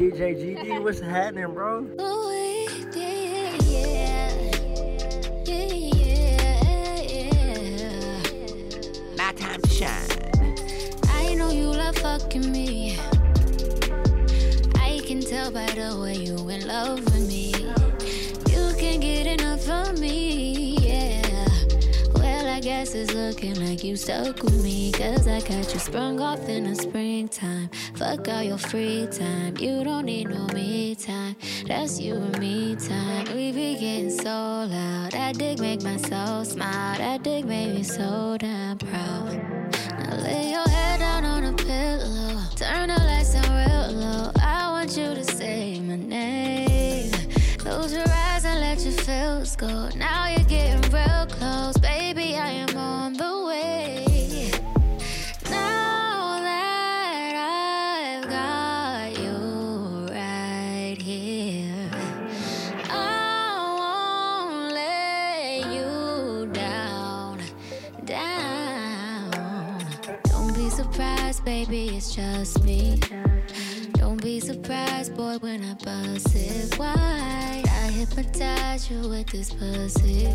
DJ GD, what's happening, bro? Ooh, yeah, yeah, yeah, yeah. My time to shine. I know you love fucking me. I can tell by the way you in love with me. You can't get enough of me, yeah. Well, I guess it's looking like you stuck with me. Cause I got you sprung off in the springtime. Fuck all your free time. You don't need no me time. That's you and me time. We be getting so loud. That dick make my soul smile. That dick made me so damn when I bust it wide. I hypnotize you with this pussy.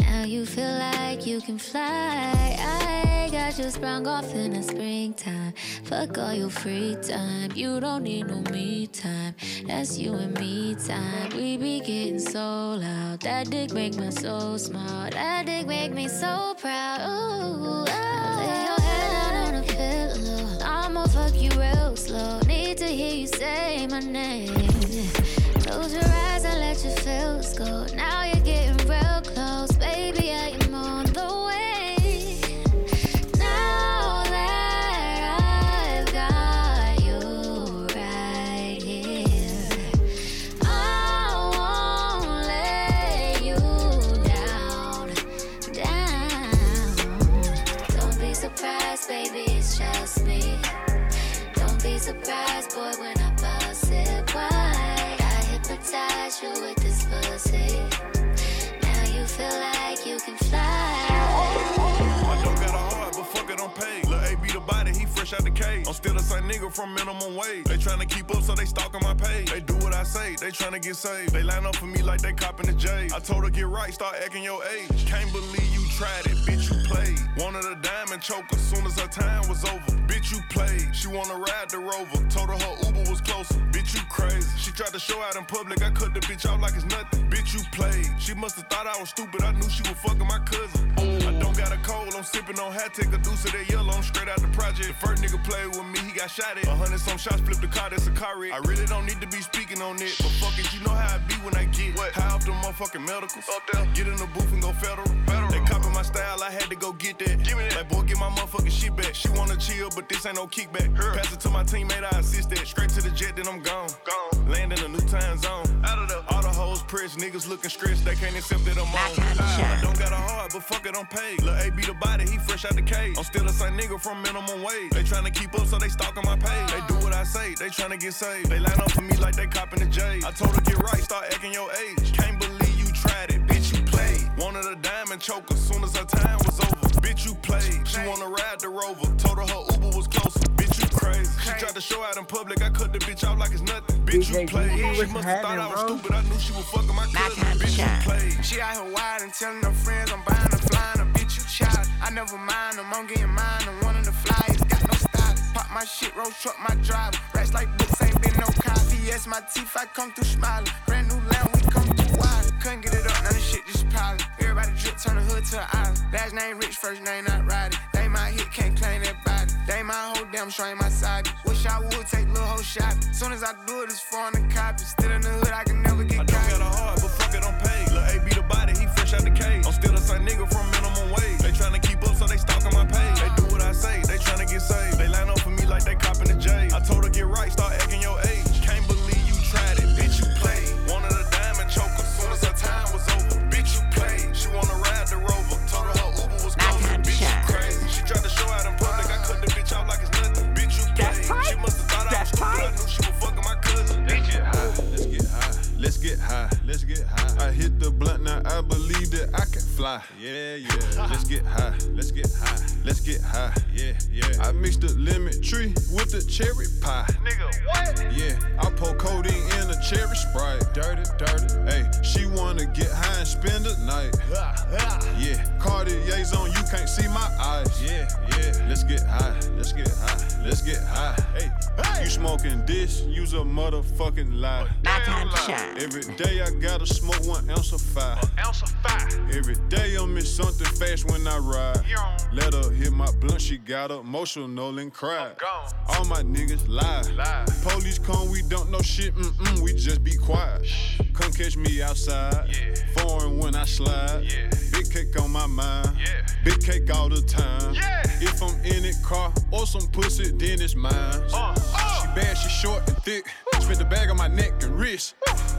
Now you feel like you can fly. I got you sprung off in the springtime. Fuck all your free time. You don't need no me time. That's you and me time. We be getting so loud. That dick make my soul smile. That dick make me so proud. Ooh, ah. Pillow. I'ma fuck you real slow. Need to hear you say my name. Close your eyes and let your feels go. Now you're fly. I don't got a heart, but fuck it, I'm paid. Lil' A be the body, he fresh out the cage. I'm still the same nigga from minimum wage. They tryna keep up, so they stalking my page. They do what I say, they tryna get saved. They line up for me like they copping the J. I told her get right, start acting your age. Can't believe you tried it, bitch, you played. Wanted a diamond choker, soon as her time was over. Bitch, you played. She wanna ride the rover. Told her her Uber was closer. Bitch, you crazy. She tried to show out in public, I cut the bitch off like it's nothing. Bitch, you played. She must've thought I was stupid, I knew she was fucking my cousin. I don't got a cold, I'm sipping on hat, take a deuce of that yellow, I'm straight out the project. The first nigga played with me, he got shot at. A hundred some shots, flipped the car, that's a car wreck. I really don't need to be speaking on it, but fuck it, you know how I be when I get what? high off the motherfucking medicals. Up there, get in the booth and go federal. federal. They copy my style, I had to go get that. Give me that. Like, boy, get my motherfucking shit back. She wanna chill, but this ain't no kickback. Her. Pass it to my teammate, I assist that. Straight to the jet, then I'm gone. Gone. Land in a new time zone. Out of the all the hoes pressed, niggas looking stressed, they can't accept that I'm on. time to. I don't got a heart, but fuck it, I'm paid. Lil' A be the body, he fresh out the cage. I'm still the same nigga from minimum wage. They tryna keep up, so they stalking my page. They do what I say, they tryna get saved. They line up for me like they copping the J. I told her get right, start acting your age. Can't believe you tried it, bitch, you played. Wanted a diamond choker, soon as her time was over. Bitch, you played. She wanna ride the rover. Told her her Uber was closer. Bitch, you crazy. She tried to show out in public, I cut the bitch off like it's nothing. Bitch, you DJ played. She what's must've thought I happening, was stupid, I knew she was fucking my My cousin. Bitch, you played. She out here wide and telling her friends I'm buying her flying a bitch you child. I never mind them, I'm getting mine. I'm one my shit, roll truck my driver. Racks like books, ain't been no copy. Yes, my teeth, I come through smiling. Brand new lamb, we come through wild. Couldn't get it up, none of shit just piling. Everybody drip, turn the hood to an island. Last name rich, first name not riding. They my hit, can't claim that body. They my whole damn show ain't my side. Wish I would take little whole shot. Soon as I do it, it's foreign the copy. Still in the hood, I can never get I don't got a heart, but fuck it, I'm paid. Lil' A be the body, he fresh out the cage. I'm still the same nigga from like they copping the J. I told her get right, start acting your age. Can't believe you tried it, bitch, you played. Wanted a diamond choker, soon as her time was over. Bitch, you played. She wanna ride the rover. Told her her Uber was My closer. Bitch, you crazy. She tried to show out in public, I cut the bitch out like it's nothing. Bitch, you That's played. She right. must've thought I was That's stupid, I knew she was fucking my cousin. Let's get high. Let's get high. Let's get high. Let's get high. I hit the blunt now. I believe that I can fly. Yeah, yeah. Let's get high. Let's get high. let's get high. Yeah, yeah. I mixed the lemon tree with the cherry pie. Nigga, what? Yeah, I pour codeine in a cherry sprite. Dirty, dirty. Hey, she wanna get high and spend the night. Yeah, Cartier's on, you can't see my eyes. Yeah, yeah. Let's get high, let's get high, let's get high. Hey, hey. you smoking this, use a motherfucking lie. My time to shine. Every day I gotta smoke one ounce of fire. Ounce of fire. Every day I'm in something fast when I ride. Let her hit my blunt, she got emotional and cried. All my niggas lie. Lie. Police come, we don't know shit, mm-mm, we just be quiet. Come catch me outside. Yeah. Foreign when I slide. Yeah. Big cake on my mind. Yeah. Big cake all the time. If I'm in it car or some pussy, then it's mine. Uh, uh. She bad, she short and thick. Spent the bag on my neck and wrist.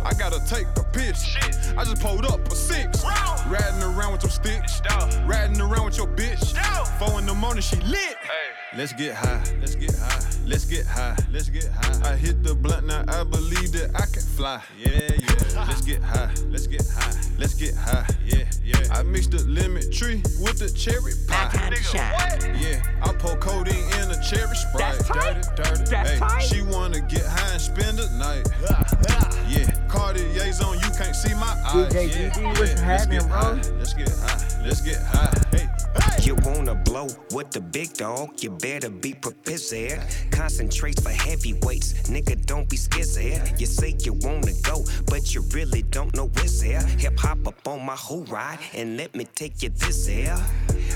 I gotta take a piss. Shit. I just pulled up a six. Round. Riding around with them sticks. Dog. Riding around with your bitch. Dog. Four in the morning, she lit. Hey. Let's get high. Let's get high. Let's get high. Let's get high. I hit the blunt now. I believe that I can fly. Yeah, yeah. Let's get high. Let's get high. Let's get high. Yeah, yeah. I mixed the lemon tree with the cherry My pie. time to Nigga, what? Yeah, I pour codeine in a cherry sprite. That's tight. Dirty, dirty. That's Hey, tight. she wanna get high and spend the night. Yeah, Cartier's on, you can't see my eyes. DJ yeah, GD, yeah. what's Let's happening, get bro? high. Let's get high. Let's get high. Hey, hey. You wanna blow with the big dog, you better be prepared. Concentrate for heavyweights, nigga, don't be scared. You say you wanna go, but you really don't know what's there. Hip hop up on my whole ride, and let me take you this air.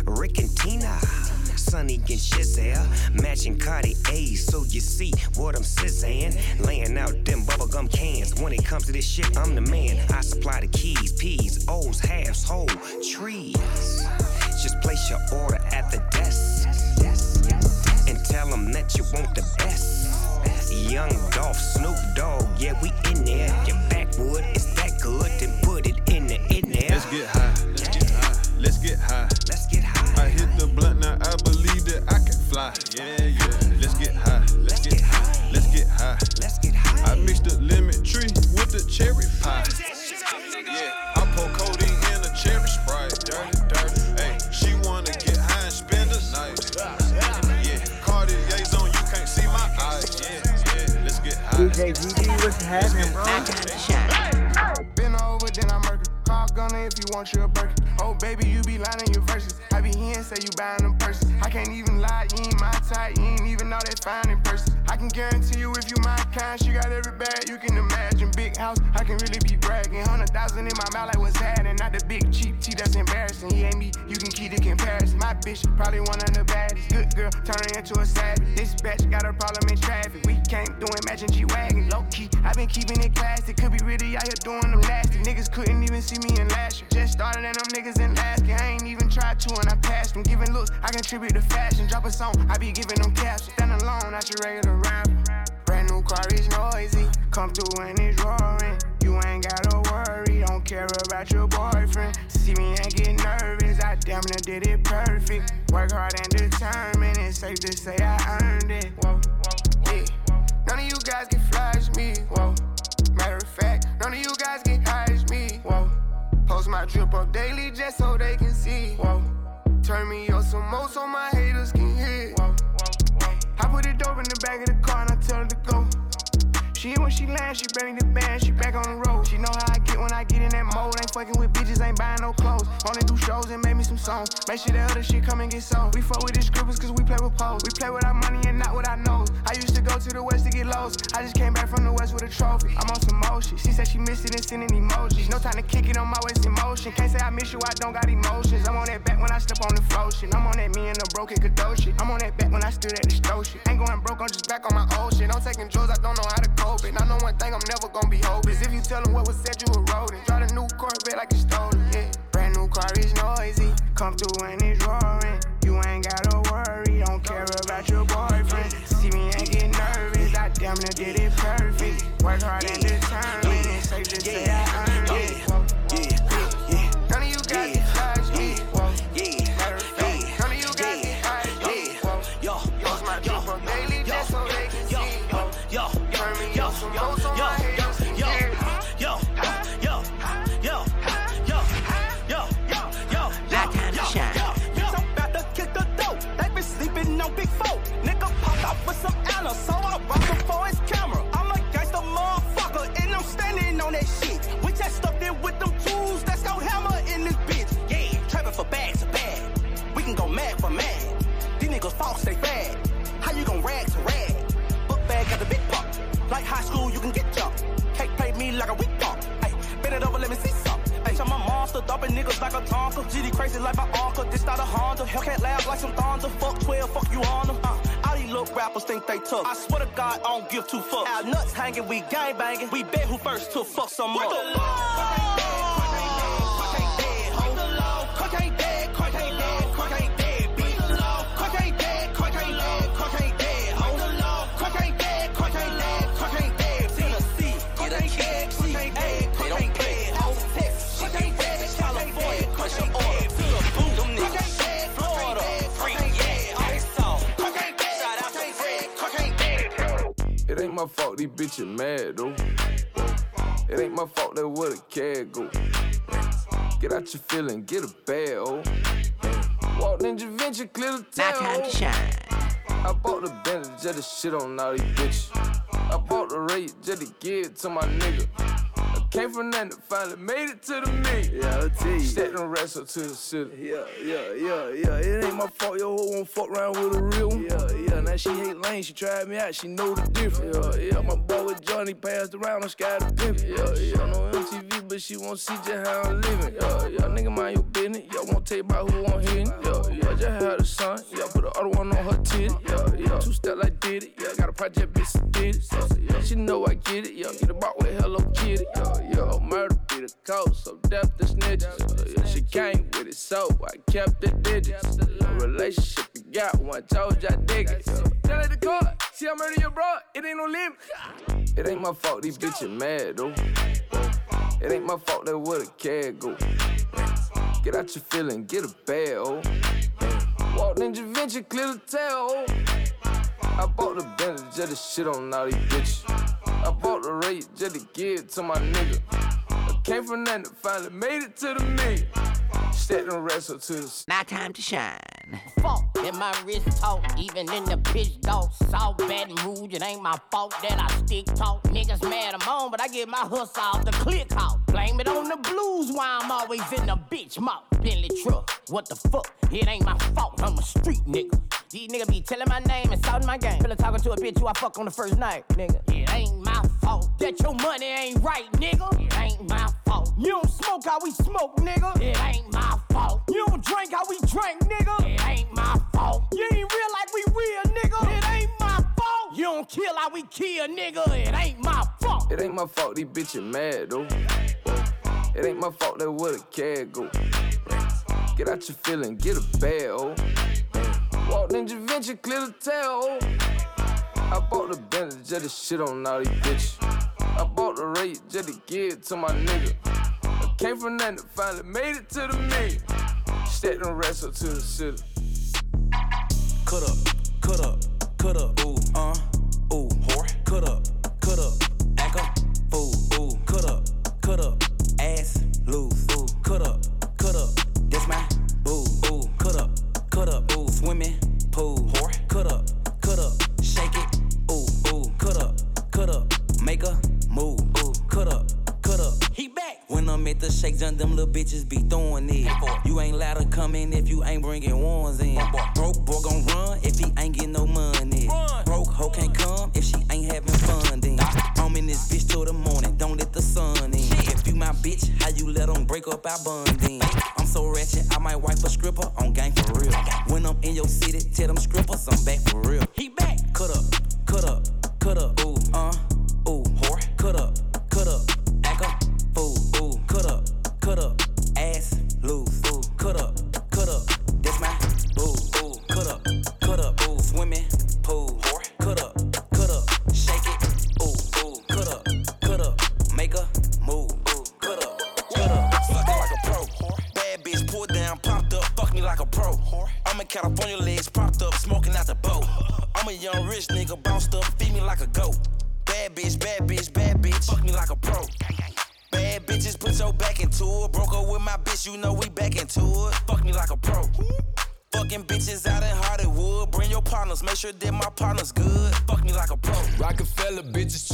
Rick and Tina. Sonny and Shizelle, matching Cartier, so you see what I'm saying. Laying out them bubblegum cans. When it comes to this shit, I'm the man. I supply the keys, P's, O's, halves, whole trees. Just place your order at the desk and tell them that you want the best. Young Dolph, Snoop Dogg, yeah, we in there. Your backwood is that good, then put it in the in there. Let's get high. With our nose. I used to go to the west to get lost. I just came back from the west with a trophy. I'm on some motion. She said she missed it and sending emojis. No time to kick it on my waist in motion. Can't say I miss you, I don't got emotions. I'm on that back when I step on the flow shit. I'm on that me and the broken shit. I'm on that back when I stood at the stove shit. Ain't going broke, I'm just back on my old shit. I'm taking drugs, I don't know how to cope it. I know one thing, I'm never gonna be hopeless. If you tell them what was said, you a rodent. Drive a new Corvette like it's stolen, yeah. Brand new car is noisy. Come through and it's roaring. You ain't gotta worry, don't care about your boyfriend. Damn near did it perfect. Work hard and determined, Like high school, you can get jumped. Cake play me like a weak pop. Hey, bend it over, let me see some. Hey, I'm a monster, dumping niggas like a Tonka. GD crazy like my uncle. This not a Honda. Hellcat laugh like some thunder. Fuck 12, fuck you on them. Uh, all these little rappers think they tough. I swear to God, I don't give two fucks. Our nuts hanging, we gang banging. We bet who first to fuck some more. These bitches mad though. It ain't my fault that where the cat go. Get out your feeling, get a bag, oh. Walk Ninja Venture, clear the Now time to oh. shine. I bought the Bentley just to shit on all these bitches. I bought the rate just to give it to my nigga. I came from nothing, finally made it to the me. Yeah, I'll tell you. Stack them rest up to the city. Yeah, yeah, yeah, yeah. It ain't my fault your hoe won't fuck around with a real one. Yeah, yeah. Now she hate lane, she tried me out, she know the difference. Yeah, yeah. My boy with Johnny passed around on Sky the Pimp. Yeah, yeah. On MTV, but she won't see just how I'm living. Yeah, yeah. Nigga, mind your business. Y'all won't you about who I'm hitting. Yeah, yeah. Just had a son. Yeah, put the other one on her titty. Yeah, yeah. Two step like did it. Yeah, got a project, bitch, did it. Yeah, yeah. She know I get it. Yeah, get a box with Hello Kitty. Yeah, yeah. Murder be the code, so death the snitches. Yeah, yeah. She came with it, so I kept the digits. No relationship got one, told I dig it. Tell it the court, see I murder your bro, it ain't no limit. It ain't my fault these bitches mad though. It ain't my fault that where the cat go. Get out your feeling, get a bag, oh. Walk Ninja Venture, clear the tail, oh. I bought the Bentley just to shit on all these bitches. I bought the rate just to give to my nigga. I came from nothing, finally made it to the me. Stack them rest up Now time to shine. Fuck in my wrist talk, even in the bitch dog. South Baton Rouge, it ain't my fault that I stick talk. Niggas mad I'm on, but I get my hustle off the click out. Blame it on the blues why I'm always in the bitch mouth. Bentley truck, what the fuck? It ain't my fault, I'm a street nigga. These niggas be telling my name and shouting my game. Feel like talking to a bitch who I fuck on the first night, nigga. It ain't my fault that your money ain't right, nigga. It ain't my fault. You don't smoke how we smoke, nigga. It ain't my fault. You don't drink how we drink, nigga. It ain't my fault. You ain't real like we real, nigga. It ain't my fault. You don't kill how we kill, nigga. It ain't my fault. It ain't my fault these bitches mad though. It ain't my fault that where the cat go. Get out your feeling, get a bag, oh. Walk Ninja Venture, clear the tail, oh. I bought the Bentley just to shit on all these bitches. I bought the rate just to give it to my nigga. I came from nothing, finally made it to the me. Stack them rest up to the city. Cut up, cut up, cut up, ooh, uh, ooh, whore. Cut up, bitches be throwing it. You ain't allowed to come in if you ain't bringing ones in. California legs, propped up, smoking out the boat. I'm a young rich nigga, bounced up, feed me like a goat. Bad bitch, bad bitch, bad bitch, fuck me like a pro. Bad bitches, put your back into it. Broke up with my bitch, you know we back into it. Fuck me like a pro. Fucking bitches out in Hollywood, Bring your partners, make sure that my partner's good. Fuck me like a pro. Rockefeller bitches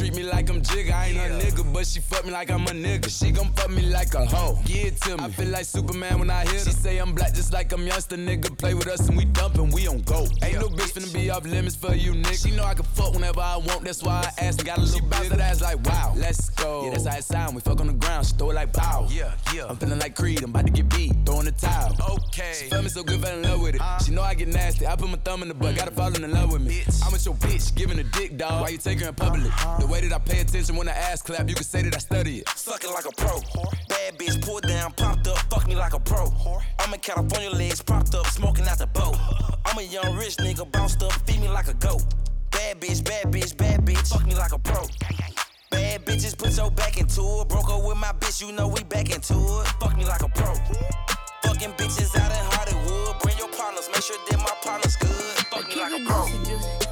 she fuck me like I'm a nigga. She gon' fuck me like a hoe. Give it to me. I feel like Superman when I hit her. She say I'm black just like I'm youngster, nigga. Play with us and we dumpin', we on go. Ain't no bitch finna be off limits for you, nigga. She know I can fuck whenever I want, that's why I asked. Got a little bounce that ass like wow. Let's go. Yeah, that's how it sound. We fuck on the ground, she throw it like pow. Yeah, yeah. I'm feeling like Creed, I'm about to get beat, throwing the towel. Okay. She felt me so good, fell in love with it. Uh-huh. She know I get nasty, I put my thumb in the butt, gotta fall in love with me. Bitch. I'm with your bitch, giving a dick, dog. Why you take her in public? Uh-huh. The way that I pay attention when the ass clap, you can say that I study it. Sucking like a pro. Bad bitch, pulled down, popped up, fuck me like a pro. I'm in California, legs propped up, smoking out the boat. I'm a young rich nigga, bounced up, feed me like a goat. Bad bitch, bad bitch, bad bitch, fuck me like a pro. Bad bitches, put your back into it. Broke up with my bitch, you know we back into it. Fuck me like a pro. Fucking bitches out in Hollywood. Bring your partners, make sure that my partner's good. Fuck me like a pro.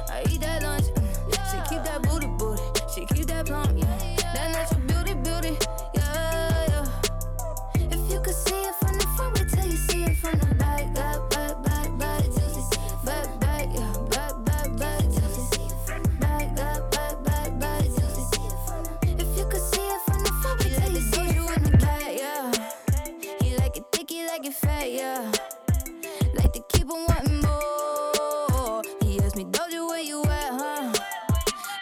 Like it fat. Yeah. Like to keep on wanting more. He asked me, Doja, where you at, huh?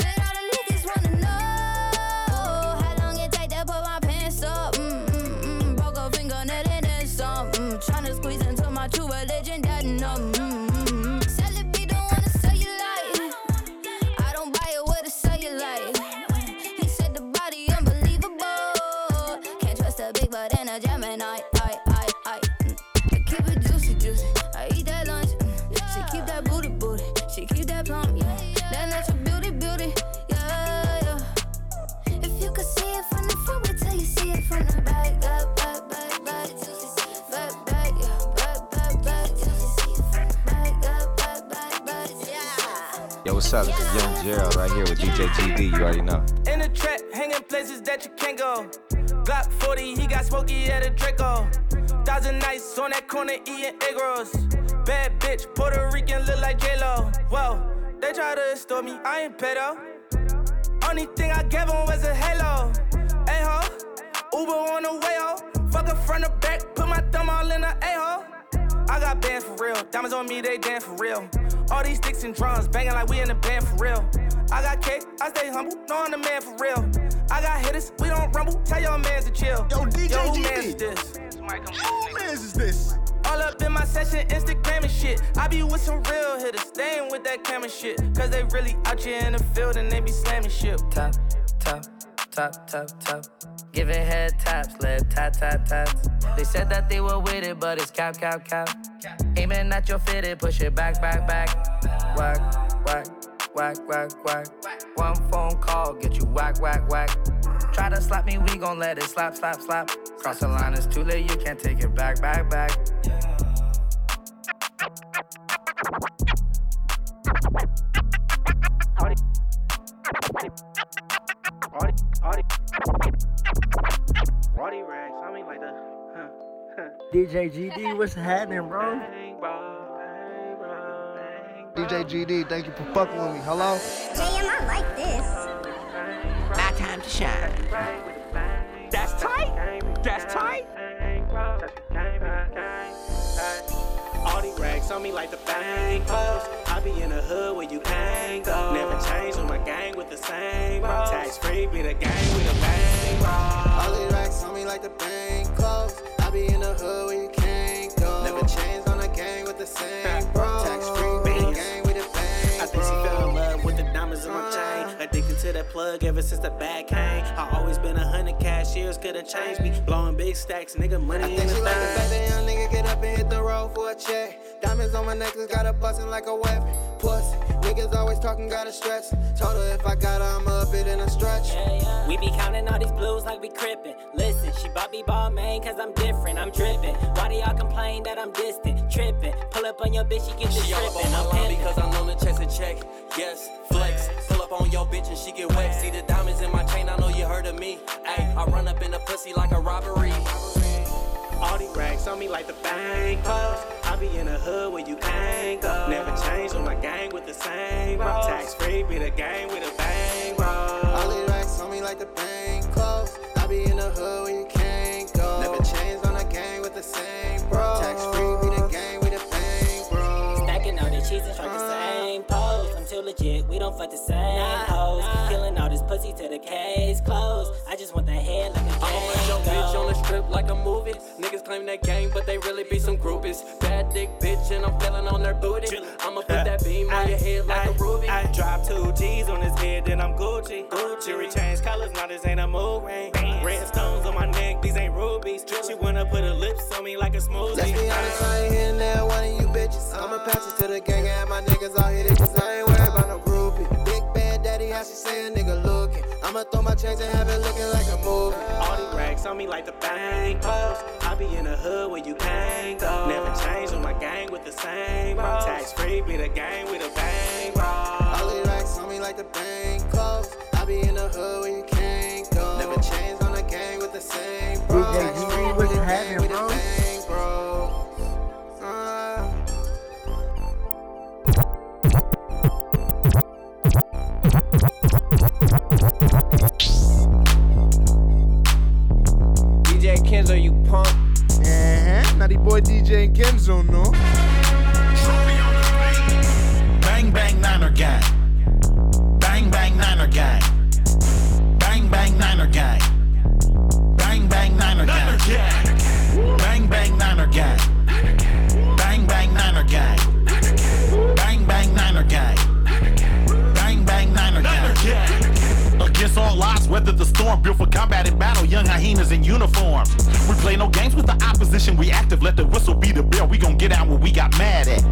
And all the niggas wanna know how long it take to put my pants up. Mm, mm, mm. Broke a fingernail and then some. Mm, tryna squeeze into my true religion, that no. Right here with DJ GD. You already know. In the trap, hanging places that you can't go. Glock 40, he got smoky at a Draco. Thousand nights on that corner eating egg rolls. Bad bitch, Puerto Rican, look like J-Lo. Whoa, they try to extort me, I ain't pedo. Only thing I gave him was a halo. Hey ho, Uber on the way ho. Fuck her front or back, put my thumb all in the a-hole. I got bands for real, diamonds on me, they dance for real. All these sticks and drums banging like we in the band for real. I got cake, I stay humble, know I'm the man for real. I got hitters, we don't rumble, tell your mans to chill. Yo, DJ Yo, who GD. mans this? Who mans is this? All up in my session, Instagram and shit. I be with some real hitters, staying with that camera shit. Cause they really out here in the field and they be slamming shit. Top, top, top, top, top. Giving head taps, lip tap, tap, taps. They said that they were with it, but it's cap, cap, cap. Aiming at your fitted, push it back, back, back. Whack, whack, whack, whack, whack. One phone call, get you whack, whack, whack. Try to slap me, we gon' let it slap, slap, slap. Cross the line, it's too late, you can't take it back, back, back. DJ GD, what's happening, bro? DJ GD, thank you for fucking with me. Hello? Damn, I like this. My time to shine. That's tight. That's tight. All these racks on me like the bank post. I be in the hood where you can't go. Never change on my gang with the same bro. Tax free, be the gang with a bang, bro. All these racks on me like the bank closed. I be in the hood where you can't go. Never changed on the gang with the same bro. Tax free, to that plug ever since the bag came. I always been a hundred cashiers, could've changed me. Blowing big stacks, nigga, money I in think the she like the fact that young nigga get up and hit the road for a check. Diamonds on my necklace, got her bustin' like a weapon. Pussy, niggas always talking, gotta stretch. Told her if I got her, I'ma up it in a stretch. yeah We be counting all these blues like we crippin'. Listen, she bought me Balmain cause I'm different, I'm drippin'. Why do y'all complain that I'm distant? Trippin'. Pull up on your bitch, she get the She all up on I'm pimpin'. because I'm known to chase a check. Yes, flex on your bitch and she get wet. See the diamonds in my chain, I know you heard of me. Ayy, I run up in the pussy like a robbery. All these racks on me like the bank. I be in the hood where you can't go. Never change with my gang with the same My Tax free, be the gang with a bang bro. All these racks on me like the bank legit, we don't fuck the same hoes. Killing all this pussy till the case closed. I just want the head like a I'ma game. put your bitch on the strip like a movie. Niggas claim that game, but they really be some groupies. Bad dick bitch, and I'm feeling on their booty. I'ma put that beam on your head like a ruby. I drop two G's on his head, then I'm Gucci. Gucci change colors, now this ain't a mood ring. Red stones on my neck, these ain't rubies. She wanna put her lips on me like a smoothie. Let's be honest, I ain't hitting that one of you bitches. I'ma pass it to the gang and my niggas all hit it, cause I ain't worried about no groupie. Big bad daddy, how she say a nigga looking. I'ma throw my chains and have it looking like a movie. All these racks on me like the bank post. I be in the hood where you can't go. Never change on my gang with the same bros. Tax free, be the gang with a bang, bro. All these racks on me like the bank closed. I be in the hood where you can't go. Never change on the gang with the same bro. Tax free, be the gang with the bang, Kenzo, you punk. Uh-huh. Now the boy DJ and Kenzo, no? Bang bang Niner gang. Bang bang Niner gang. Bang bang Niner gang. Bang bang Niner gang. Bang Against all odds, weather the storm, built for combat and battle, young hyenas in uniform. We play no games with the opposition, we active, let the whistle be the bell, we gon' get out what we got mad at.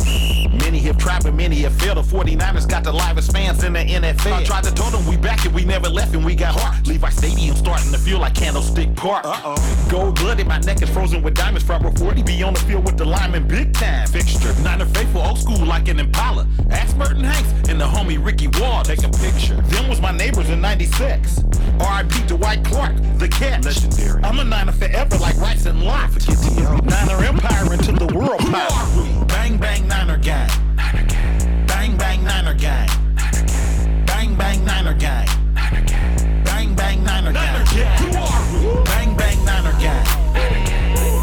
Many have tried, but many have failed. The 49ers got the livest fans in the NFL. I tried to tell them we back and we never left and we got heart. Levi Stadium starting to feel like Candlestick Park. Uh-oh. Gold blooded, my neck is frozen with diamonds. Front row 40 be on the field with the lineman, big time fixture. Niner faithful, old school like an Impala. Ask Burton Hanks and the homie Ricky Ward. Take a picture. Them was my neighbors in 96. R.I.P. Dwight Clark, the cat. Legendary. I'm a Niner forever like Rice and Lott. Forget the Niner Empire into the world power. Bang bang niner gang. Niner gang. Bang bang Niner gang.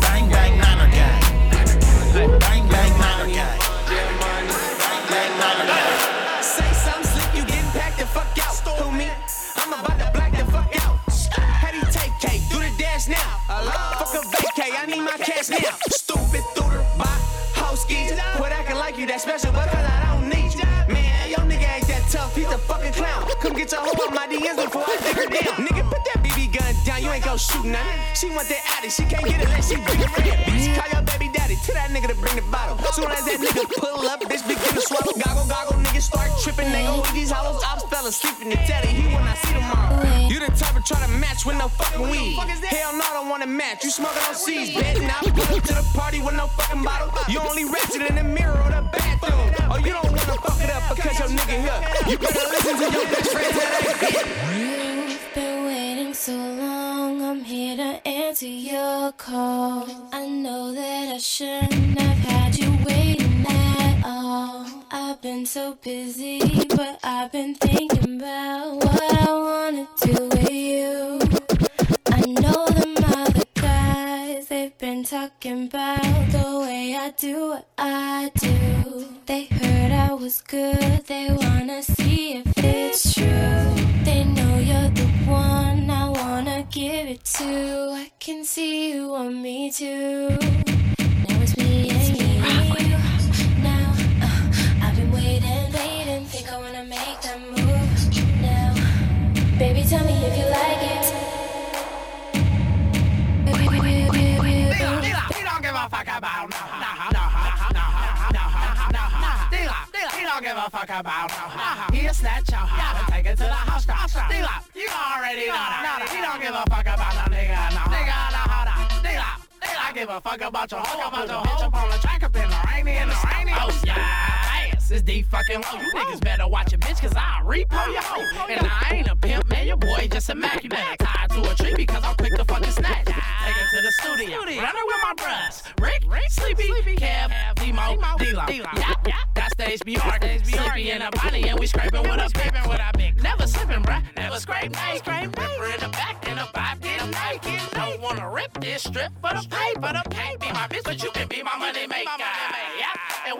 Bang Bang bang. Bang. Say something slick, you getting packed fuck out. I'm about to black the fuck out. Take cake? Do the now. Fuck a vacay, I need my cash now. Stupid through by house skis. Quit like you that special because I don't need you. Man, yo nigga ain't that tough, he's a fucking clown. Come get your hoe on my DMs before I dig her down. Nigga, put you ain't gon' shoot nothing. She want that addy, she can't get it unless she bring it for that bitch. Call your baby daddy, tell that nigga to bring the bottle. Soon as that nigga pull up, bitch begin to swallow. Goggle, goggle, niggas start tripping. They gon' eat these hollows. Ops fell asleep in the telly. He when I see tomorrow. You the type to try to match with no fucking weed. Hell no, I don't wanna match. You smoking on C's, bet now. Pull up to the party with no fucking bottle. You only ratchet in the mirror or the bathroom. Oh, you don't wanna fuck it up because your nigga here. You better listen to your best friend today. You've been waiting so long, I'm here to answer your call. I know that I shouldn't have had you waiting at all. I've been so busy, but I've been thinking about what I wanna do with you. I know been talking about the way I do what I do. They heard I was good, they wanna see if it's true. They know you're the one I wanna give it to. I can see you want me too. Now it's me and you. He don't give a fuck about no, no, no, no, no, no, no, no. He don't give a fuck about no. He'll snatch your heart and take it to the house. D-Lop, you already know that. He don't give a fuck about no nigga, no. Nigga, no, hold on. D-Lop, I give a fuck about your hoe, about your bitch up on the track up in the rainy and the rainy. Oh, yeah, ass is D fucking low. You niggas better watch your bitch, cause I'll repo your hoe. And I ain't a pimp, man, your boy just immaculate. Tied to a tree because I'm quick to fucking snatch. Take it to the studio. Running with my bruhs. Rick, Sleepy, Kev, Demo, D-Lo. Yeah, that's the HBR. Sleepy in a body and we scraping with a scraping with a big. Never slipping, bruh. Never scrape, nice. Scrape, Ripper in the back and a five get him naked. Don't wanna rip this strip for the pay, for the pay. Be my bitch, but you can be my money maker. Yeah,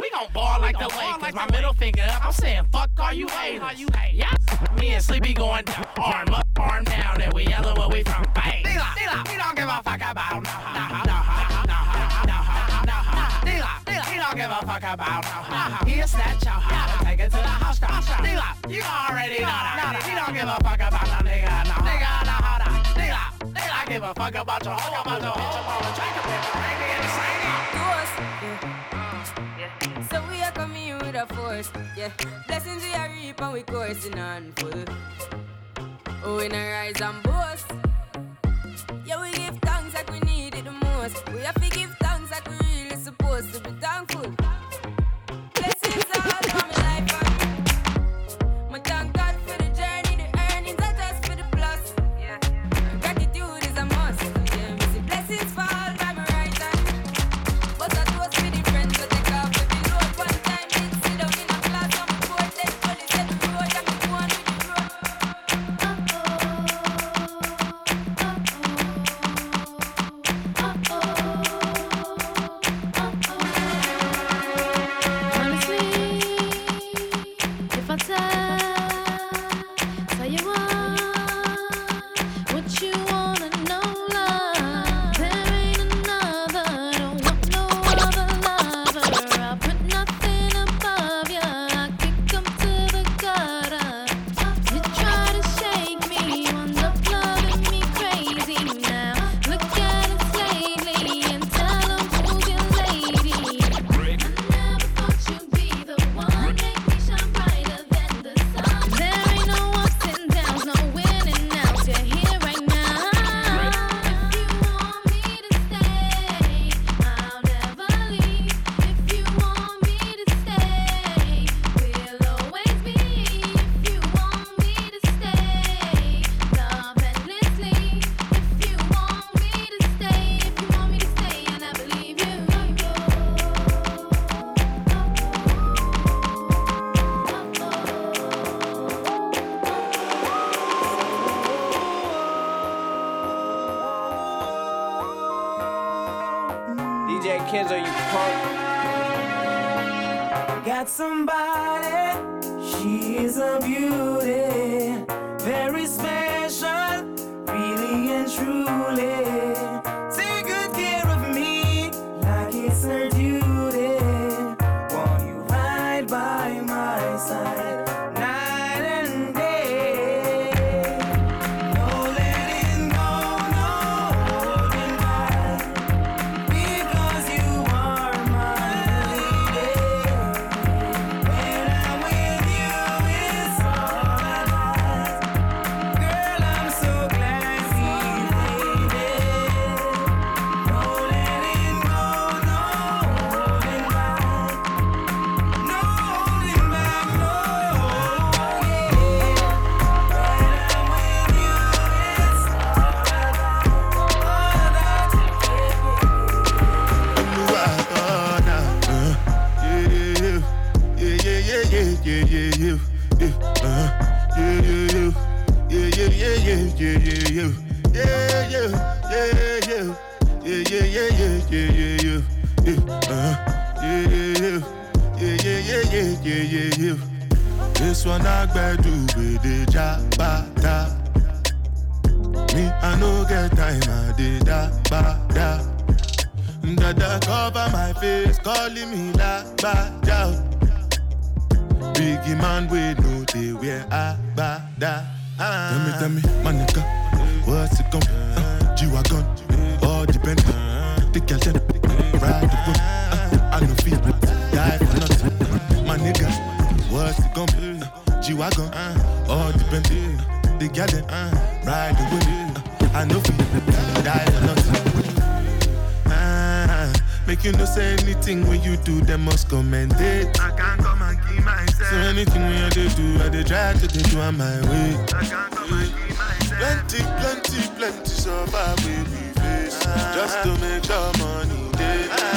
we gon' ball like the way. like my middle finger up, I'm saying fuck all you haters. Yeah. Me and Sleepy going down, arm up, arm down, and we yelling where we from. Bang. D-Lock, we don't give a fuck about nah, nah, nah, nah, nah, nah, nah, D-Lock, D-Lock, we don't give a fuck about nah. He'll snatch your house, take it to the house, house, house. You already know that. We don't give a fuck about no nigga, nah nigga, nah no, D-Lock, D-Lock, give a fuck about your hoe, about. A force, yeah. Blessings we are reap and we coursing on full. Oh, we not rise and boast. DJ Kenzo, you punk. Got somebody, she is a beauty, very special, Do with the jabata. Me, I no get time, I did da ba da. Dada cover my face, calling me la ba da. Biggie man, we know they wear a ba da. Tell me, tell me, my nigga, what's it gon' be? Uh, G-Wagon, all depend. The girl them, ride the boat. Uh, I no feel, die for nothing. My nigga, what's it gon' be? Uh, G-Wagon, uh, all depend. The girl them, uh, ride the boat. Uh, I no feel, die for nothing. Ah, make you no say anything when you do, them must commend it. I can't come and keep myself. So anything when you dey do, I dey try to dey do on my way. I can't come and keep myself. Plenty, plenty, plenty suffer we we face just to make sure money day. But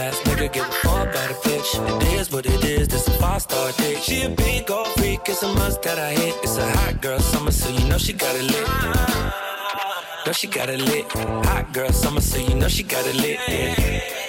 Ass nigga give a fuck about a bitch. It is what it is, this a five star dick. She a big old freak, it's a must that I hit. It's a hot girl summer, so you know she got it lit. Know she got it lit. Hot girl summer, so you know she got it lit. Yeah.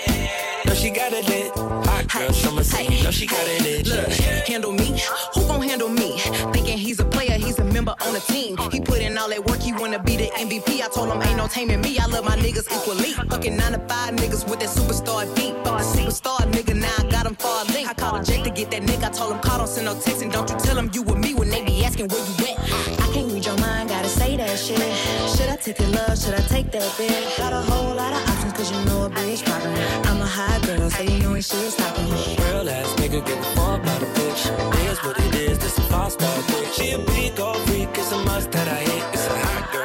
She got it lit. Hot girl summer, so you know she got it lit. Look, handle me. Who gon' handle me? Thinking he's a player, he's a member on the team. He put in all that work, he wanna be the MVP. I told him ain't no taming me. I love my niggas equally. Fucking nine to five niggas with that superstar beat. Fuck a superstar nigga, now I got him for a link. I called Jake to get that nigga. I told him call, don't send no text, and don't you tell him you with me when they be asking where you at. I can't read your mind, gotta say that shit. Should I take your love? Should I take that bitch? Got a whole lot of options, cause you know a bitch poppin'. I'm a high girl, so you know when shit stopping. Real ass nigga give a fuck about a bitch. It is what it is, this a five star bitch. She a big old freak, it's a must that I hit. It's a hot girl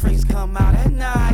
Freaks come out at night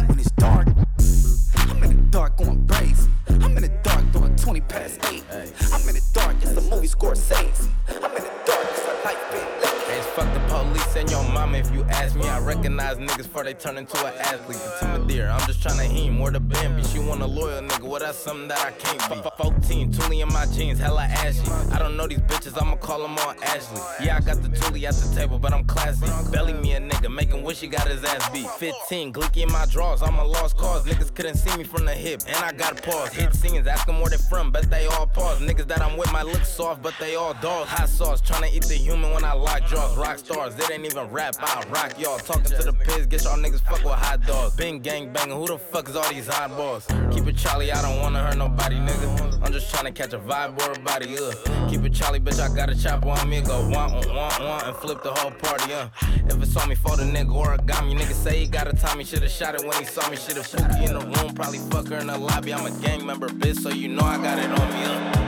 recognize niggas before they turn into an athlete. The Timothy, I'm just tryna him more the Bambi. She want a loyal nigga, well that's something that I can't be. F- 14, Thule in my jeans, hella ashy. I don't know these bitches, I'ma call them all Ashley. Yeah, I got the Thule at the table, but I'm classy. Belly me a nigga, making wish he got his ass beat. 15, glicky in my drawers, I'm a lost cause. Niggas couldn't see me from the hip, and I got pause. Hit scenes, ask them where they from, bet they all pause. Niggas that I'm with might look soft, but they all dogs. Hot sauce, tryna eat the human when I lock jaws. Rock stars, they ain't even rap, I rock y'all. To the pigs, get y'all niggas fuck with hot dogs. Bing gang banging, who the fuck is all these oddballs? Keep it Charlie, I don't wanna hurt nobody, nigga. I'm just tryna catch a vibe or a body, uh. Keep it Charlie, bitch, I got a chopper on me, go want, want, want, want, and flip the whole party, uh. If it's on me for the nigga origami, nigga say he got a Tommy, should've shot it when he saw me, should've Pookie in the room, probably fuck her in the lobby. I'm a gang member, bitch, so you know I got it on me, uh.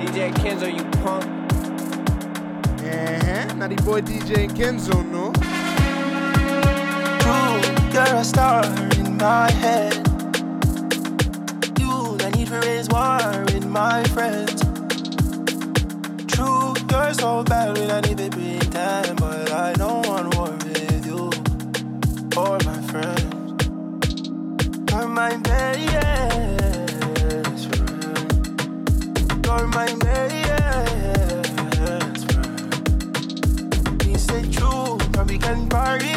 DJ Kenzo, you punk. Uh-huh. Now the boy DJ Kenzo, no? True, you're a star in my head. You, I need to raise war with my friends. True, you're so bad when I need to time, but I don't want war with you or my friends. You're my best friend. You're my best party,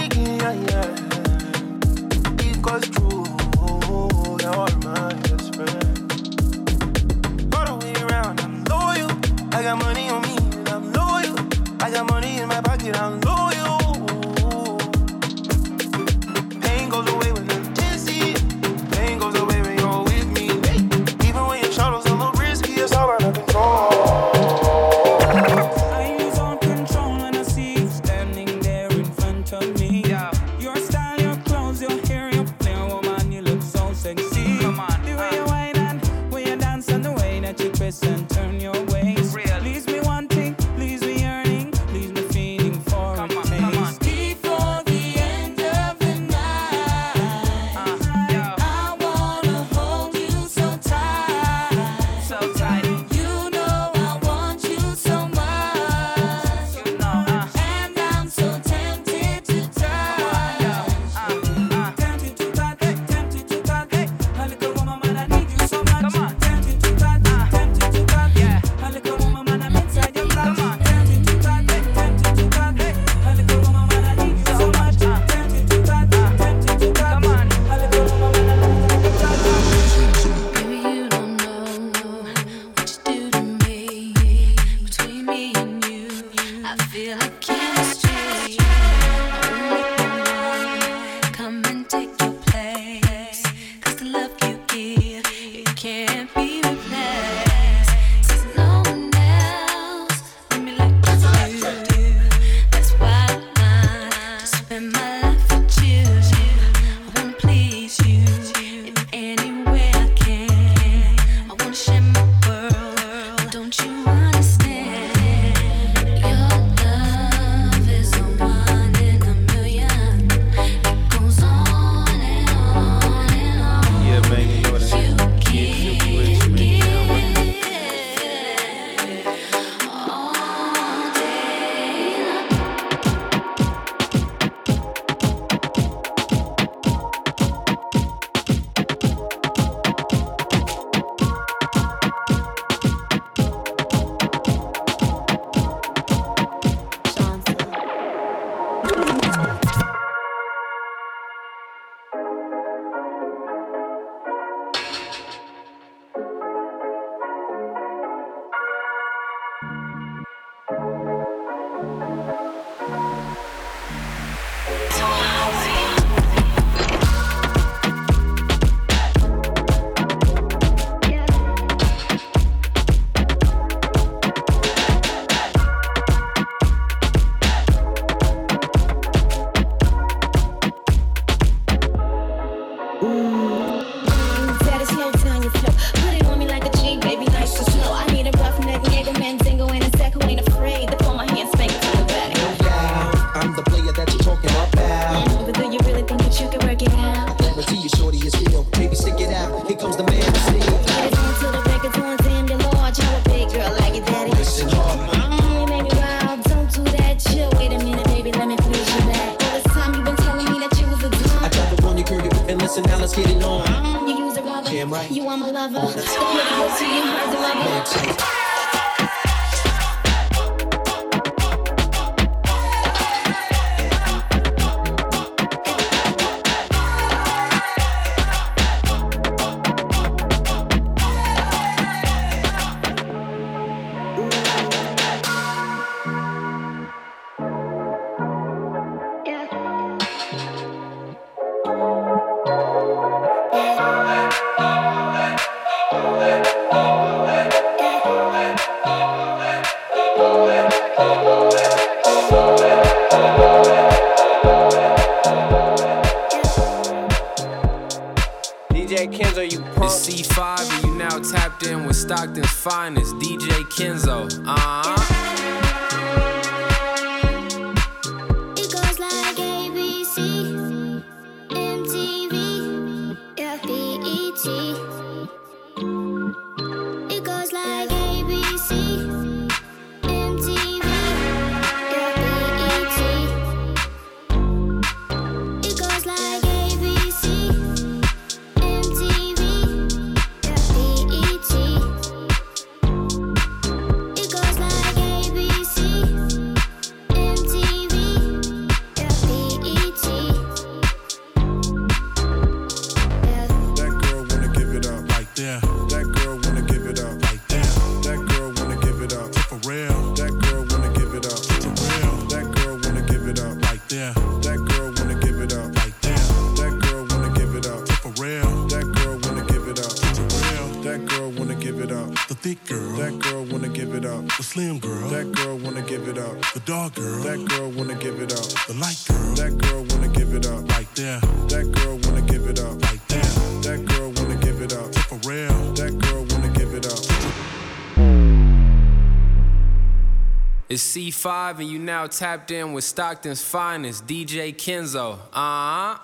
55, and you now tapped in with Stockton's finest, DJ Kenzo. Uh huh.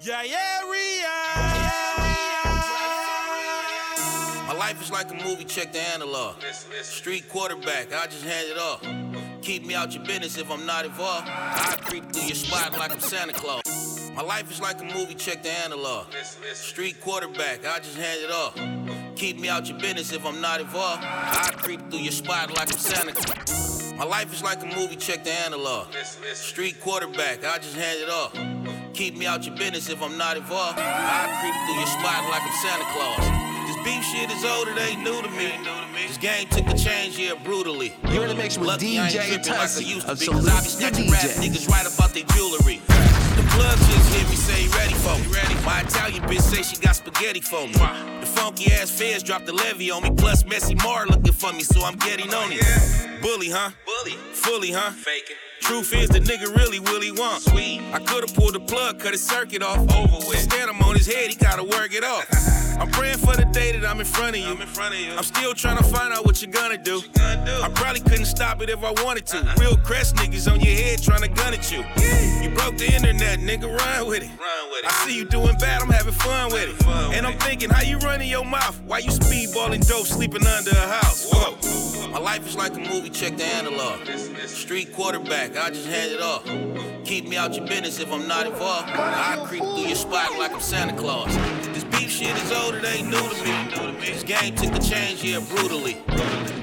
Yeah, yeah, Ria. My life is like a movie, check the analog. Street quarterback, I just hand it off. Keep me out your business if I'm not involved. I creep through your spot like I'm Santa Claus. My life is like a movie, check the analog. Street quarterback, I just hand it off. Keep me out your business if I'm not involved. I creep through your spot like I'm Santa Claus. My life is like a movie, check the analog. Street quarterback, I just hand it off. Keep me out your business if I'm not involved. I creep through your spot like I'm Santa Claus. This beef shit is old, it ain't new to me. This game took a change here brutally. You're in the mix with Lucky DJ tripping like I Tussy used to of be, cause I be Salute rap DJ. niggas right about their jewelry. Plug just hit me, say ready for me. My Italian bitch say she got spaghetti for me. The funky ass feds dropped the levy on me, plus Messy Marv looking for me, so I'm getting on it. Bully, huh? Bully. Fully, huh? Faking. Truth is, the nigga really will he want. Sweet. I could've pulled the plug, cut his circuit off. Over with. Instead, I'm on his head, he gotta work it off. I'm praying for the day that I'm in front of you. I'm in front of you. I'm still trying to find out what you're gonna do. I probably couldn't stop it if I wanted to. Uh-huh. Real crest niggas on your head trying to gun at you. You broke the internet, nigga, run with it. I see you doing bad, I'm having fun with it. And I'm thinking, how you running your mouth? Why you speedballing dope, sleeping under a house? Whoa. My life is like a movie, check the analog. Street quarterback, I just hand it off. Keep me out your business if I'm not involved. I creep through your spot like I'm Santa Claus. This beef shit is old, it ain't new to me. This game took a change here brutally.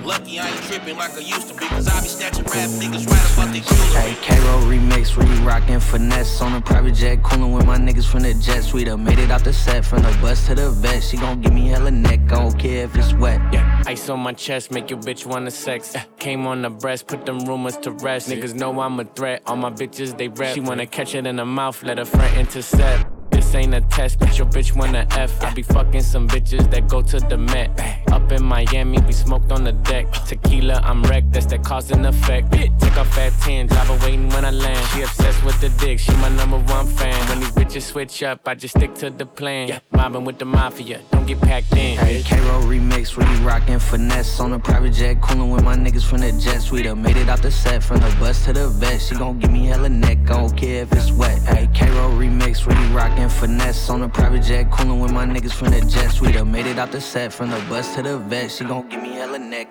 Lucky I ain't tripping like I used to be, cause I be rap niggas right about their jewelry. Hey, K-Roll remix, we rockin' finesse on a private jet, coolin' with my niggas from the jet suite. I made it out the set from the bus to the vet. She gon' give me hella neck, I don't care if it's wet. Yeah, ice on my chest, make your bitch wanna sex. Came on the breast, put them rumors to rest. Niggas know I'm a threat, all my bitches they rep. She wanna catch it in the mouth, let her front intercept. This ain't a test, but your bitch wanna F. I be fucking some bitches that go to the Met. Up in Miami, we smoked on the deck. Tequila, I'm wrecked, that's the cause and effect. Take off at 10, drive her waiting when I land. She obsessed with the dick, she my number one fan. When these bitches switch up, I just stick to the plan. Mobbing with the mafia, don't get packed in. Hey, K-Roll remix, really rockin' finesse on a private jet, coolin' with my niggas from the jet. Sweet made it out the set, from the bus to the vet. She gon' give me hella neck, I don't care if it's wet. Hey, K-Roll remix, really rockin' finesse on a private jet, coolin' with my niggas from the jets. We Sweet made it out the set, from the bus to the vet. She gon' give me hella neck,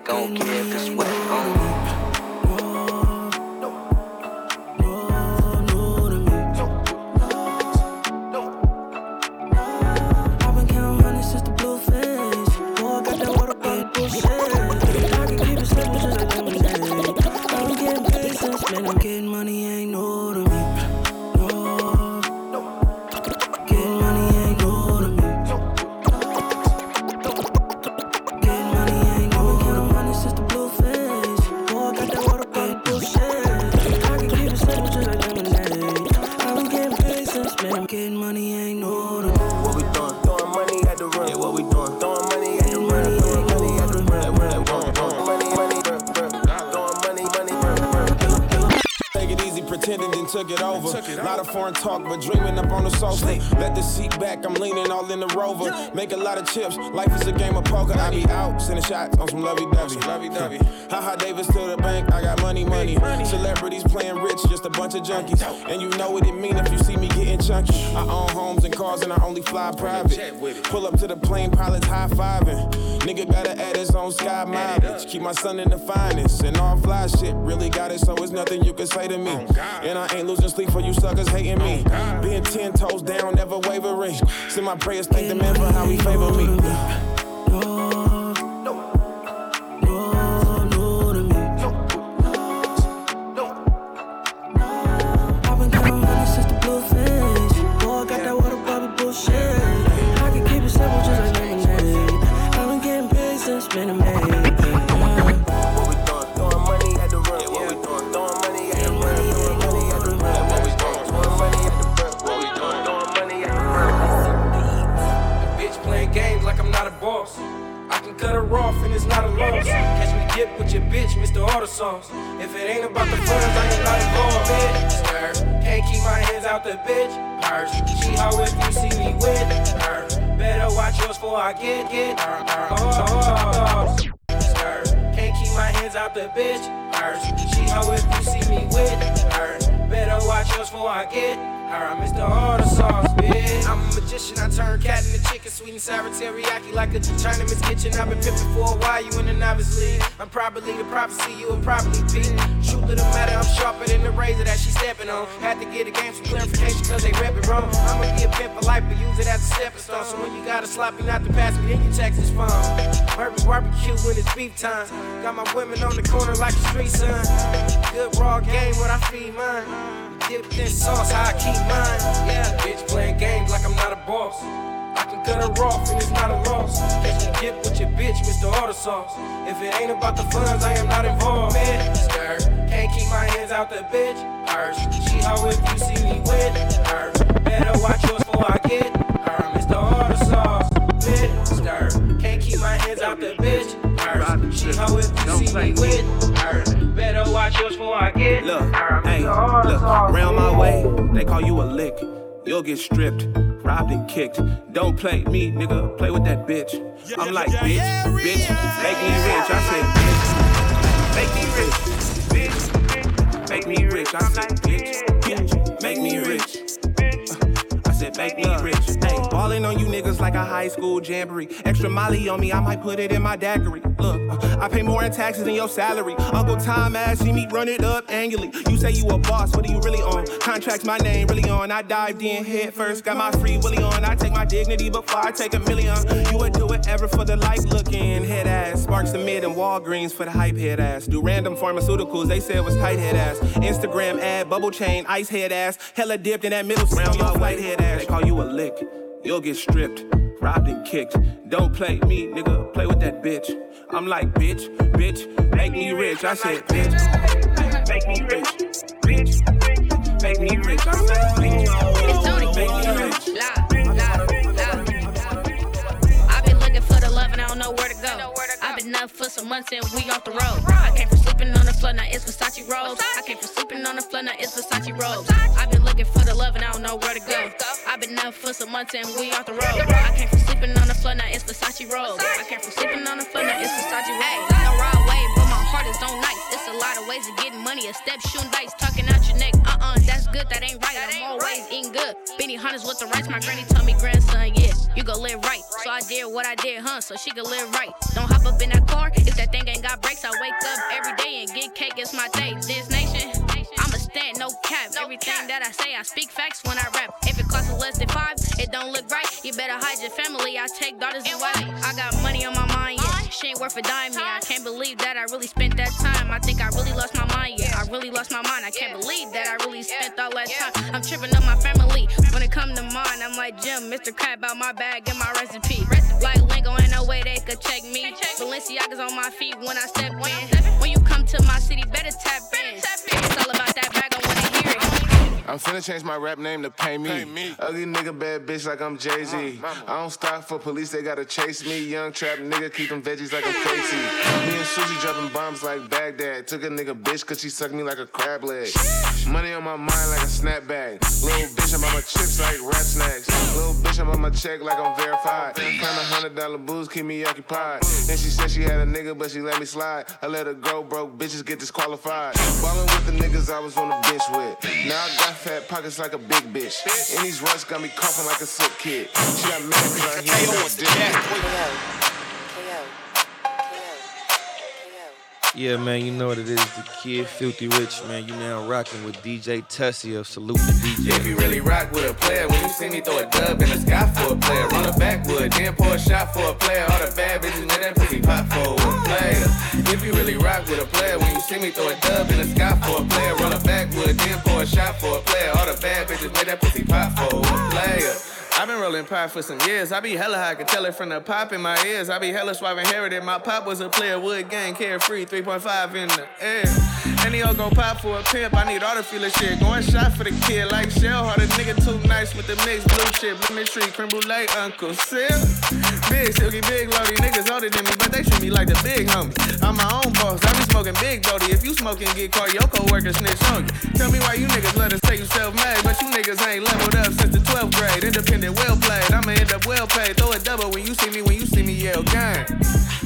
I don't care if it's wet. Uh. talk, but dreaming up on the sofa. Let the seat back, I'm leaning all in the rover. Make a lot of chips, life is a game of poker. I be out, sending shots on some lovey dovey. Haha, Davis to the bank, I got money, money. Celebrities playing rich, just a bunch of junkies. And you know what it mean if you see me getting chunky. I own homes and cars, and I only fly private. Pull up to the plane, pilots high fiving. Nigga gotta add his own sky mileage. Keep my son in the finest, and all fly shit. Really got it, so it's nothing you can say to me. And I ain't losing sleep for you suckers hating me. Being ten toes down, never wavering. Send my prayers, thank the man for how he favor me. drums. Catch me dip with your bitch, Mr. Auto Songs. If it ain't about the funds, I ain't not involved, bitch. Her. Can't keep my hands out the bitch. Her. She always you see me with her. Better watch yours before I get get her. her. Oh, oh, oh, oh. her. Can't keep my hands out the bitch. Her. She always you see me with her. Better watch yours before I get probably the prophecy you will probably be. Truth of the matter, I'm sharper than the razor that she stepping on. Had to get a game some clarification cause they rep it wrong. I'ma be a pimp for life, but use it as a stepping stone. So when you got a sloppy not to pass me, then you text his phone. Urban barbecue when it's beef time. Got my women on the corner like a street sign. Good raw game when I feed mine. Dipped in sauce, how I keep mine. Yeah, bitch playing games like I'm not a boss. I can cut her off and it's not a loss. Catch me dip with your bitch, Mr. Auto Sauce. If it ain't about the funds, I am not involved. Man, skirt. Can't keep my hands out the bitch. Purse. She hoe if you see me with her. Better watch yours before I get her. Mr. Auto Sauce. Bitch, skirt. Can't keep my hands out the bitch. Purse. She hoe if you see me with her. Better watch yours before I get look. Hey, look, around my way, they call you a lick. You'll get stripped robbed and kicked. Don't play me, nigga, play with that bitch. I'm like, bitch, bitch, make me rich. I said, bitch, make me rich, bitch, make me rich. I said, bitch, make me rich. I said, make me rich. Ballin' on you niggas like a high school jamboree. Extra molly on me, I might put it in my daiquiri. Look, uh, I pay more in taxes than your salary. Uncle Tom ass, see me run it up annually. You say you a boss, what are you really on? Contracts my name really on. I dived in head first, got my free willy on. I take my dignity before I take a million. You would do it ever for the life looking head ass. Sparks the mid and Walgreens for the hype head ass. Do random pharmaceuticals, they said it was tight head ass. Instagram ad, bubble chain, ice head ass. Hella dipped in that middle round, your white head ass. They call you a lick you'll get stripped, robbed and kicked. Don't play me, nigga, play with that bitch. I'm like, bitch, bitch, make me rich. I said, bitch, make me rich, bitch, make me rich. I said, bitch, make me rich. For some months and we off the road. I came from sleeping on the floor, now it's Versace robes. I came from sleeping on the floor, now it's Versace robes. I've been looking for the love and I don't know where to go. I've been up for some months and we off the road. I came from sleeping on the floor, now it's Versace robes. I came from sleeping on the floor, now it's Versace robes. No raw way, but my heart is on nice. It's a lot of ways of getting money. A step shooting dice, talking out your neck. Uh uh, good, that ain't right. I'm always eating good. Benny Hunters with the rights. My granny told me, grandson, yeah, you go live right. So I did what I did, huh? So she could live right. Don't hop up in that car if that thing ain't got brakes. I wake up every day and get cake. It's my day. This nation. I'm a stand, no cap. Everything that I say, I speak facts when I rap. If it costs less than five, it don't look right. You better hide your family. I take daughters and wives. I got money on my mind. She ain't worth a dime, yeah. I can't believe that I really spent that time. I think I really lost my mind, yeah. I really lost my mind. I can't believe that I really spent all that time. I'm tripping up my family. When it come to mine, I'm like Jim, Mr. Crab out my bag and my recipe. Like Lingo, ain't no way they could check me. Balenciaga's on my feet when I step in. When you come to my city, better tap in. It's all about that I'm finna change my rap name to Pay Me. Ugly nigga, bad bitch like I'm Jay Z. I don't stop for police, they gotta chase me. Young trap nigga, keep them veggies like I'm Casey. Me and Susie dropping bombs like Baghdad. Took a nigga bitch cause she sucked me like a crab leg. Money on my mind like a snapback. Little bitch, I'm on my chips like rat snacks. Little bitch, I'm on my check like I'm verified. Find a hundred dollar booze, keep me occupied. Then she said she had a nigga, but she let me slide. I let her go, broke bitches get disqualified. Ballin' with the niggas I was on the bench with. Now I got fat pockets like a big bitch. And these runs got me coughing like a sick kid. She got mad cause I hit her dick. Yeah, man, you know what it is. The kid, Filthy Rich, man. You now rocking with DJ Tessio. Salute the DJ. If you really rock with a player, when you see me throw a dub in the sky for a player, run a backwood, then pour a shot for a player. All the bad bitches, man, that pussy pop for a player. If you really rock with a player, when you see me throw a dub in the sky for a player, run a backwood, then for a shot for a player. All the bad bitches, man, that pussy pop for a player. I've been rolling pie for some years. I be hella high, I can tell it from the pop in my ears. I be hella suave inherited. My pop was a player, wood gang, carefree, 3.5 in the air. He all go pop for a pimp. I need all the feeling shit. Going shot for the kid like shell. Hard a nigga too nice with the mix, blue shit, lemon tree, creme brulee, Uncle Sil. Big silky, big loady niggas older than me, but they treat me like the big homie. I'm my own boss. I be smoking big Bodie. If you smoking, get caught, your co-worker snitch on you. Tell me why you niggas let us say you self-made, but you niggas ain't leveled up since the 12th grade. Independent, well played. I'ma end up well paid. Throw a double when you see me, when you see me yell gang.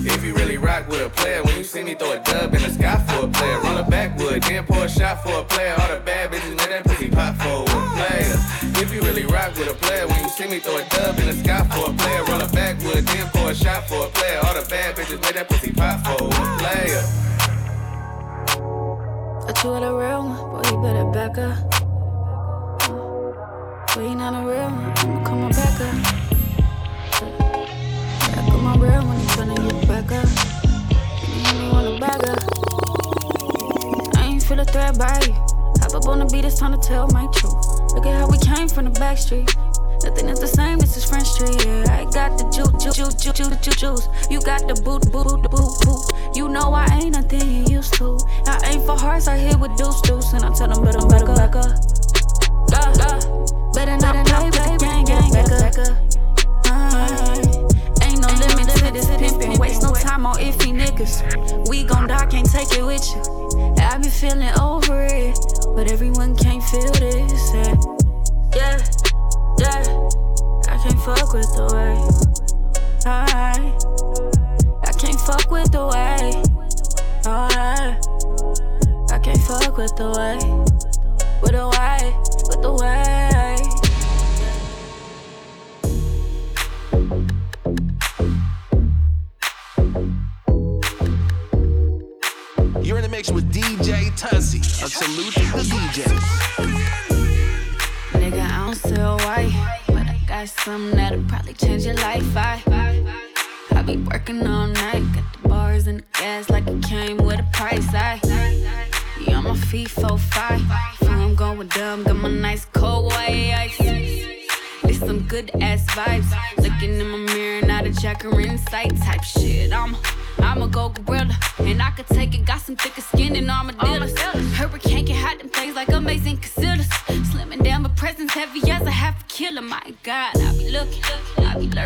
If you really rock with a player, when you see me throw a dub in the sky for a player, run a backwood, then pour a shot for a player. All the bad bitches, man, that pussy pop for a player. If you really rock with a player, when you see me throw a dub in the sky for a player, run a backwood, then pour a shot for a player. All the bad bitches, man, that pussy pop for a player. Thought you were the real one, boy, you better back up. You not a real one, I'ma come on back up. Back on my real when you tryna get back up. You wanna back up. Feel a threat by you. Hop up on the beat, it's time to tell my truth. Look at how we came from the back street. Nothing is the same, this is French Street, yeah. I got the juice, juice, juice, juice, juice, juice, juice. You got the boot, boot, boot, boot, boot. You know I ain't nothing you used to. I ain't for hearts, I hit with deuce, deuce. And I tell them, better, better back up. Yeah, yeah. Better not play with the gang, gang, back up. Uh, ain't no limit to this pimpin'. Waste no time on iffy niggas. We gon' die, can't take it with you. I be feeling over it, but everyone can't feel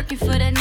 Lurking for the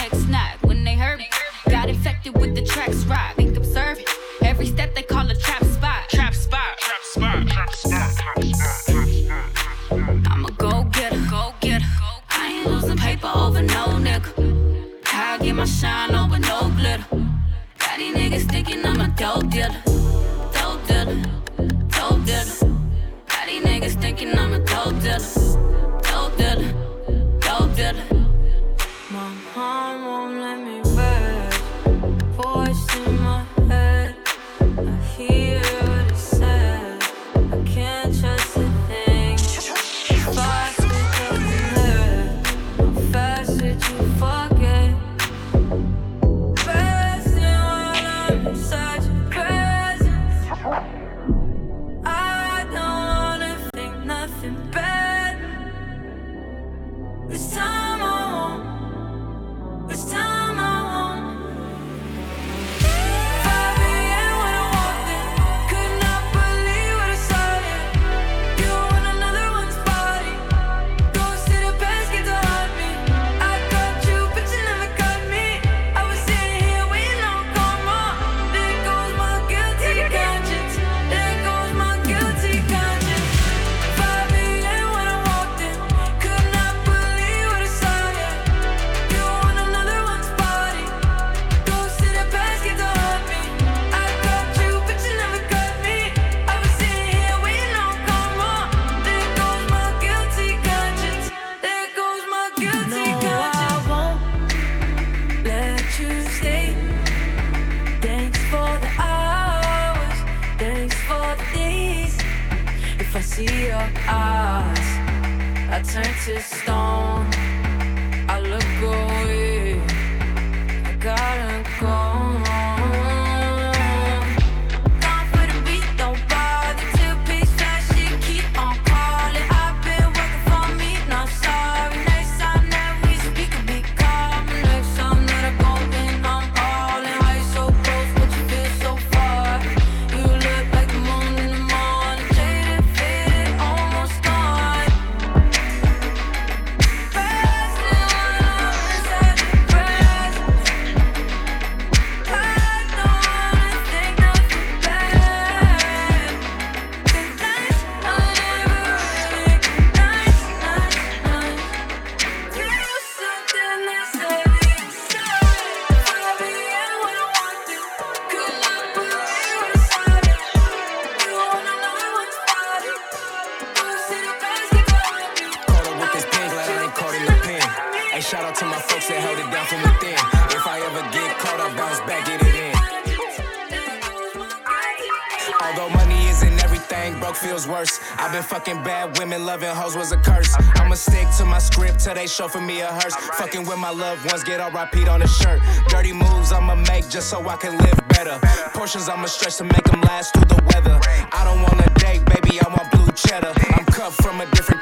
loving hoes was a curse. I'ma stick to my script till they show for me a hearse. Fucking with my loved ones, get all repeat on the shirt. Dirty moves I'ma make just so I can live better. Portions I'ma stretch to make them last through the weather. I don't want a date, baby, I want blue cheddar. I'm cut from a different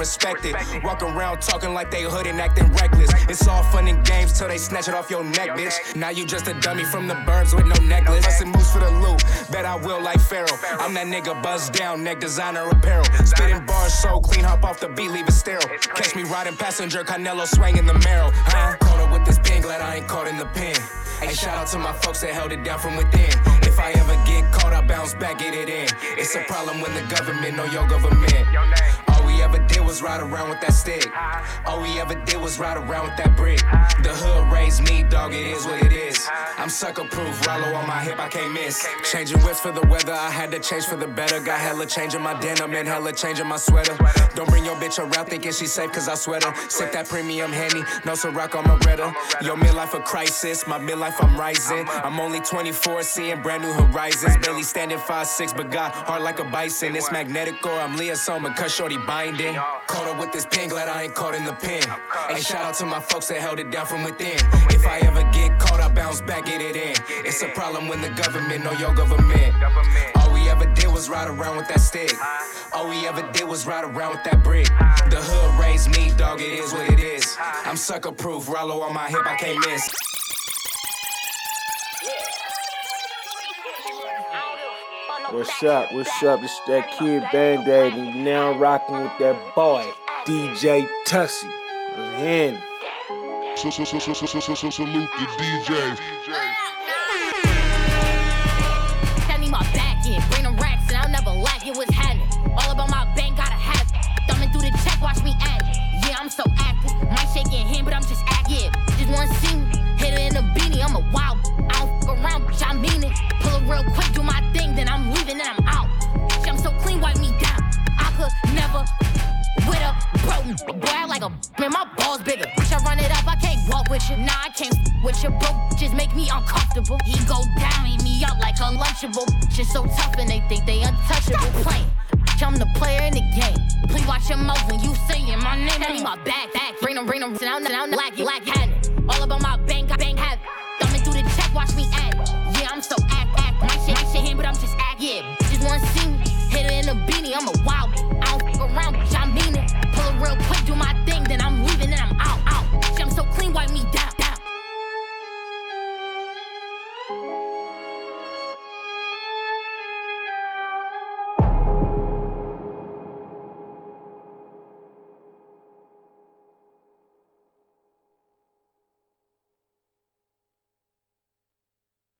respected. Walk around talking like they hood and acting reckless. It's all fun and games till they snatch it off your neck, bitch. Now you just a dummy from the burbs with no necklace. Bustin' moves for the loot, bet I will like Pharaoh. I'm that nigga buzzed down, neck designer apparel. Spitting bars so clean, hop off the beat, leave it sterile. Catch me riding passenger, Canelo swinging the marrow. Huh? Caught up with this pen, glad I ain't caught in the pen. Hey, shout out to my folks that held it down from within. If I ever get caught, I bounce back, get it in. It's a problem when the government know your government. All we ever did was ride around with that stick. All we ever did was ride around with that brick. The hood raised me, dog, it is what it is. I'm sucker proof, Rollo on my hip, I can't miss. Changing whips for the weather, I had to change for the better. Got hella change in my denim and hella change in my sweater. Don't bring your bitch around thinking she's safe, cause I sweat her. Sip that premium handy, no Ciroc on my Retta. Yo, midlife a crisis, my midlife I'm rising. I'm only 24, seeing brand new horizons. Barely standing 5'6, but got heart like a bison. It's magnetic or I'm Leah Soma, cause shorty binding. Caught up with this pen, glad I ain't caught in the pen. And shout out to my folks that held it down from within. If I ever get caught, I bounce back, get it in. It's a problem when the government know your government. All we ever did was ride around with that stick. All we ever did was ride around with that brick. The hood raised me, dog, it is what it is. I'm sucker proof, Rollo on my hip, I can't miss. What's up? What's up? It's that kid Band Aid, and you now rocking with that boy, DJ Tasi. What's him? So, so, so, so, so, so, so, so, salute the DJs. I need my back in, bring them racks, and I'll never lack it. What's happening? All about my bank, gotta have it. Thumbing through the check, watch me act it. Yeah, I'm so active. Might shake your hand, but I'm just acting. Yeah, just wanna see me. Hit her in a beanie, I'm a wild. I don't fuck around, bitch, I mean it. Pull it real quick, do my thing, then I'm then I'm out. I'm so clean, wipe me down. I could never with a broke boy, I like a man, my balls bigger. Bitch, I run it up, I can't walk with you. Nah, I can't with you. Broke just make me uncomfortable. He go down, eat me up like a lunchable. Shit so tough and they think they untouchable. Playing. I'm the player in the game. Please watch your mouth when you saying my name. I need my back, back. Bring them, bring them. Now, now, black, black hat. All about my bank, I bank have. Thumbing through the check, watch me act. Yeah, I'm so act, act. My shit, my shit, him, but I'm just act. Yeah, bitches wanna see me. Hit it in a beanie, I'm a wild. I don't fuck around, bitch, I mean it. Pull her real quick, do my thing, then I'm leaving and I'm out, out. Bitch, I'm so clean, wipe me down.